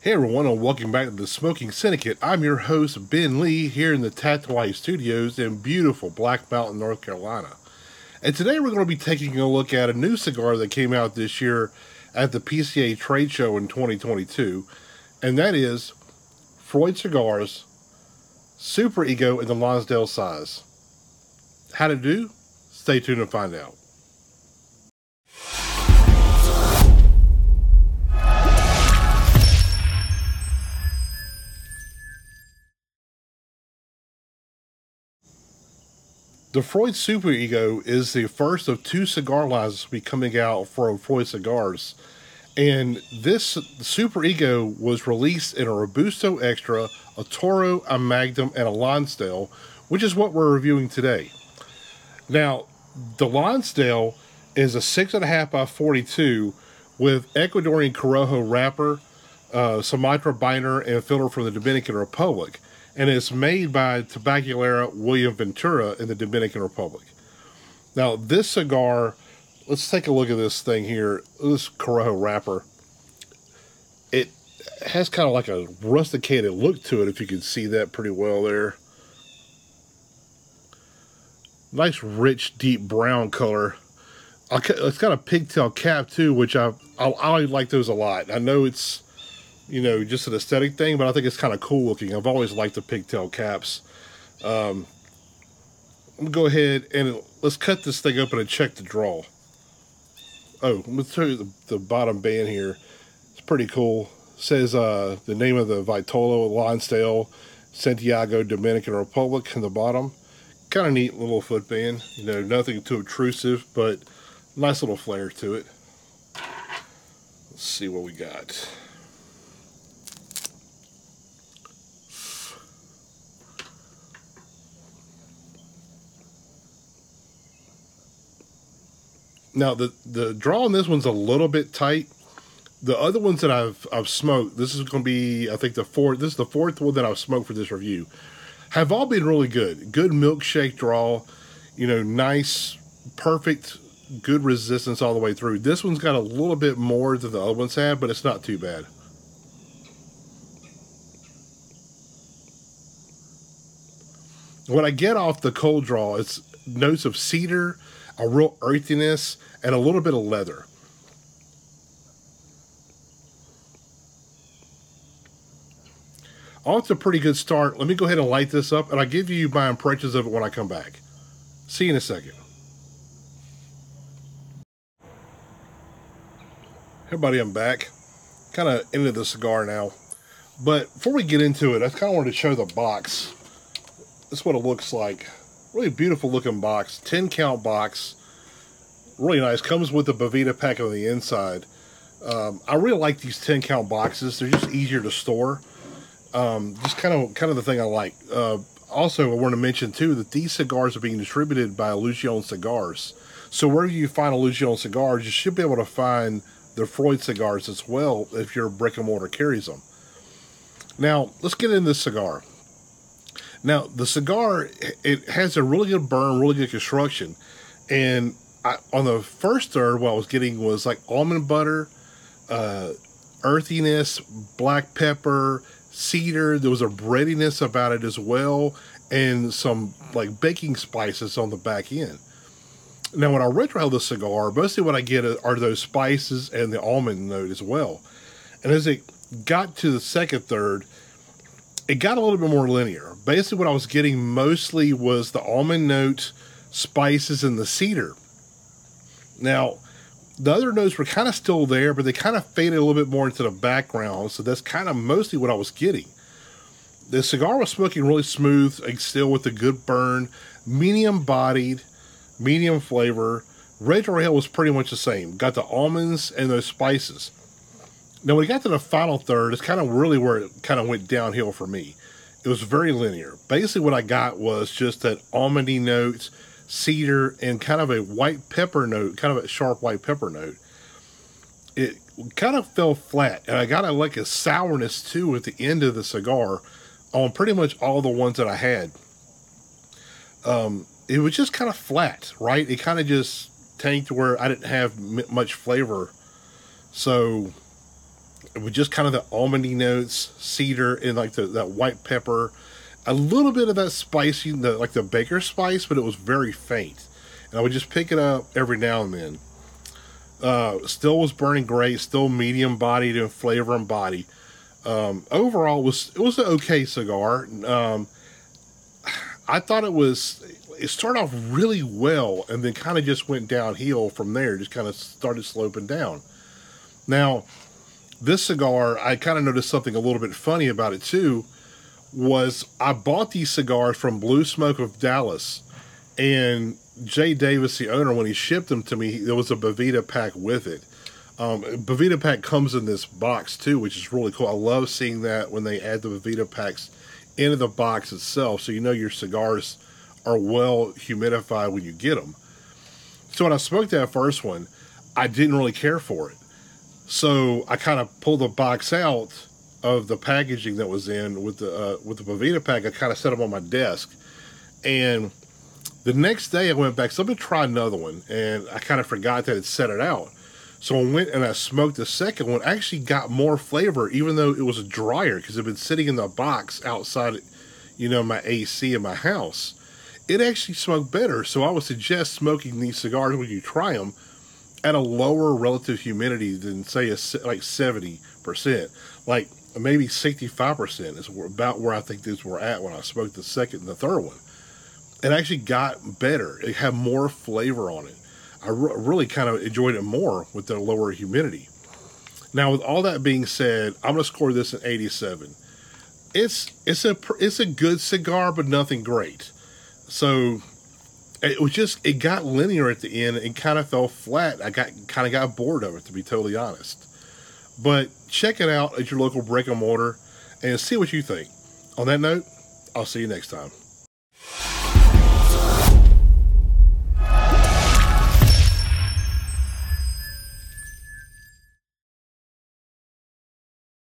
Hey everyone, and welcome back to the Smoking Syndicate. I'm your host, Ben Lee, here in the Tatuai Studios in beautiful Black Mountain, North Carolina. And today we're going to be taking a look at a new cigar that came out this year at the PCA trade show in 2022, and that is Freud Cigars Super Ego in the Lonsdale size. How to do? Stay tuned to find out. The Freud Super Ego is the first of two cigar lines to be coming out from Freud cigars. And this Super Ego was released in a Robusto Extra, a Toro, a Magnum, and a Lonsdale, which is what we're reviewing today. Now, the Lonsdale is a 6.5 by 42 with Ecuadorian Corojo wrapper, uh, Sumatra binder, and filler from the Dominican Republic and it's made by Tabacalera William Ventura in the Dominican Republic. Now, this cigar, let's take a look at this thing here. This Corojo wrapper. It has kind of like a rusticated look to it, if you can see that pretty well there. Nice, rich, deep brown color. It's got a pigtail cap too, which I, I I like those a lot. I know it's you know, just an aesthetic thing, but I think it's kind of cool looking. I've always liked the pigtail caps. Um, I'm gonna go ahead and let's cut this thing open and check the draw. Oh, let's show you the, the bottom band here. It's pretty cool. It says uh, the name of the Vitola Lonsdale, Santiago, Dominican Republic in the bottom. Kind of neat little foot band. You know, nothing too obtrusive, but nice little flair to it. Let's see what we got. Now the the draw on this one's a little bit tight. The other ones that I've I've smoked, this is going to be I think the fourth. This is the fourth one that I've smoked for this review. Have all been really good. Good milkshake draw. You know, nice, perfect, good resistance all the way through. This one's got a little bit more than the other ones have, but it's not too bad. When I get off the cold draw, it's notes of cedar, a real earthiness, and a little bit of leather. Oh, it's a pretty good start. Let me go ahead and light this up, and I'll give you my impressions of it when I come back. See you in a second. Hey, buddy, I'm back. Kind of into the cigar now. But before we get into it, I kind of wanted to show the box. This is what it looks like. Really beautiful looking box. 10 count box really nice. Comes with a Boveda pack on the inside. Um, I really like these 10 count boxes. They're just easier to store. Um, just kind of kind of the thing I like. Uh, also, I want to mention too that these cigars are being distributed by Illusion Cigars. So wherever you find Illusion cigars, you should be able to find the Freud cigars as well if your brick and mortar carries them. Now let's get into this cigar. Now the cigar it has a really good burn, really good construction, and I, on the first third, what I was getting was like almond butter, uh, earthiness, black pepper, cedar. There was a breadiness about it as well, and some like baking spices on the back end. Now, when I retrohale the cigar, mostly what I get are those spices and the almond note as well. And as it got to the second third, it got a little bit more linear. Basically, what I was getting mostly was the almond note, spices, and the cedar. Now, the other notes were kind of still there, but they kind of faded a little bit more into the background. So that's kind of mostly what I was getting. The cigar was smoking really smooth, like still with a good burn, medium bodied, medium flavor. Retrohale was pretty much the same. Got the almonds and those spices. Now, when we got to the final third, it's kind of really where it kind of went downhill for me. It was very linear. Basically, what I got was just that almondy notes cedar, and kind of a white pepper note, kind of a sharp white pepper note. It kind of fell flat, and I got a, like a sourness too at the end of the cigar on pretty much all the ones that I had. Um, it was just kind of flat, right? It kind of just tanked where I didn't have m- much flavor. So with just kind of the almondy notes, cedar, and like the that white pepper, a little bit of that spicy, the, like the baker spice, but it was very faint. And I would just pick it up every now and then. Uh, still was burning great, still medium bodied in flavor and body. Um, overall, was it was an okay cigar. Um, I thought it was. It started off really well, and then kind of just went downhill from there. Just kind of started sloping down. Now, this cigar, I kind of noticed something a little bit funny about it too. Was I bought these cigars from Blue Smoke of Dallas, and Jay Davis, the owner, when he shipped them to me, there was a Boveda pack with it. Um, Boveda pack comes in this box too, which is really cool. I love seeing that when they add the Boveda packs into the box itself, so you know your cigars are well humidified when you get them. So when I smoked that first one, I didn't really care for it. So I kind of pulled the box out of the packaging that was in with the uh, with the Boveda pack. I kind of set them on my desk, and the next day I went back. So I'm try another one, and I kind of forgot that it set it out. So I went and I smoked the second one. I Actually, got more flavor, even though it was drier because it had been sitting in the box outside, you know, my AC in my house. It actually smoked better. So I would suggest smoking these cigars when you try them at a lower relative humidity than say a like seventy percent, like maybe sixty five percent is about where I think these were at when I smoked the second and the third one. It actually got better. It had more flavor on it. I re- really kind of enjoyed it more with the lower humidity. Now, with all that being said, I'm going to score this an 87. It's it's a it's a good cigar, but nothing great. So it was just it got linear at the end. It kind of fell flat. I got kind of got bored of it, to be totally honest. But check it out at your local brick and mortar and see what you think. On that note, I'll see you next time.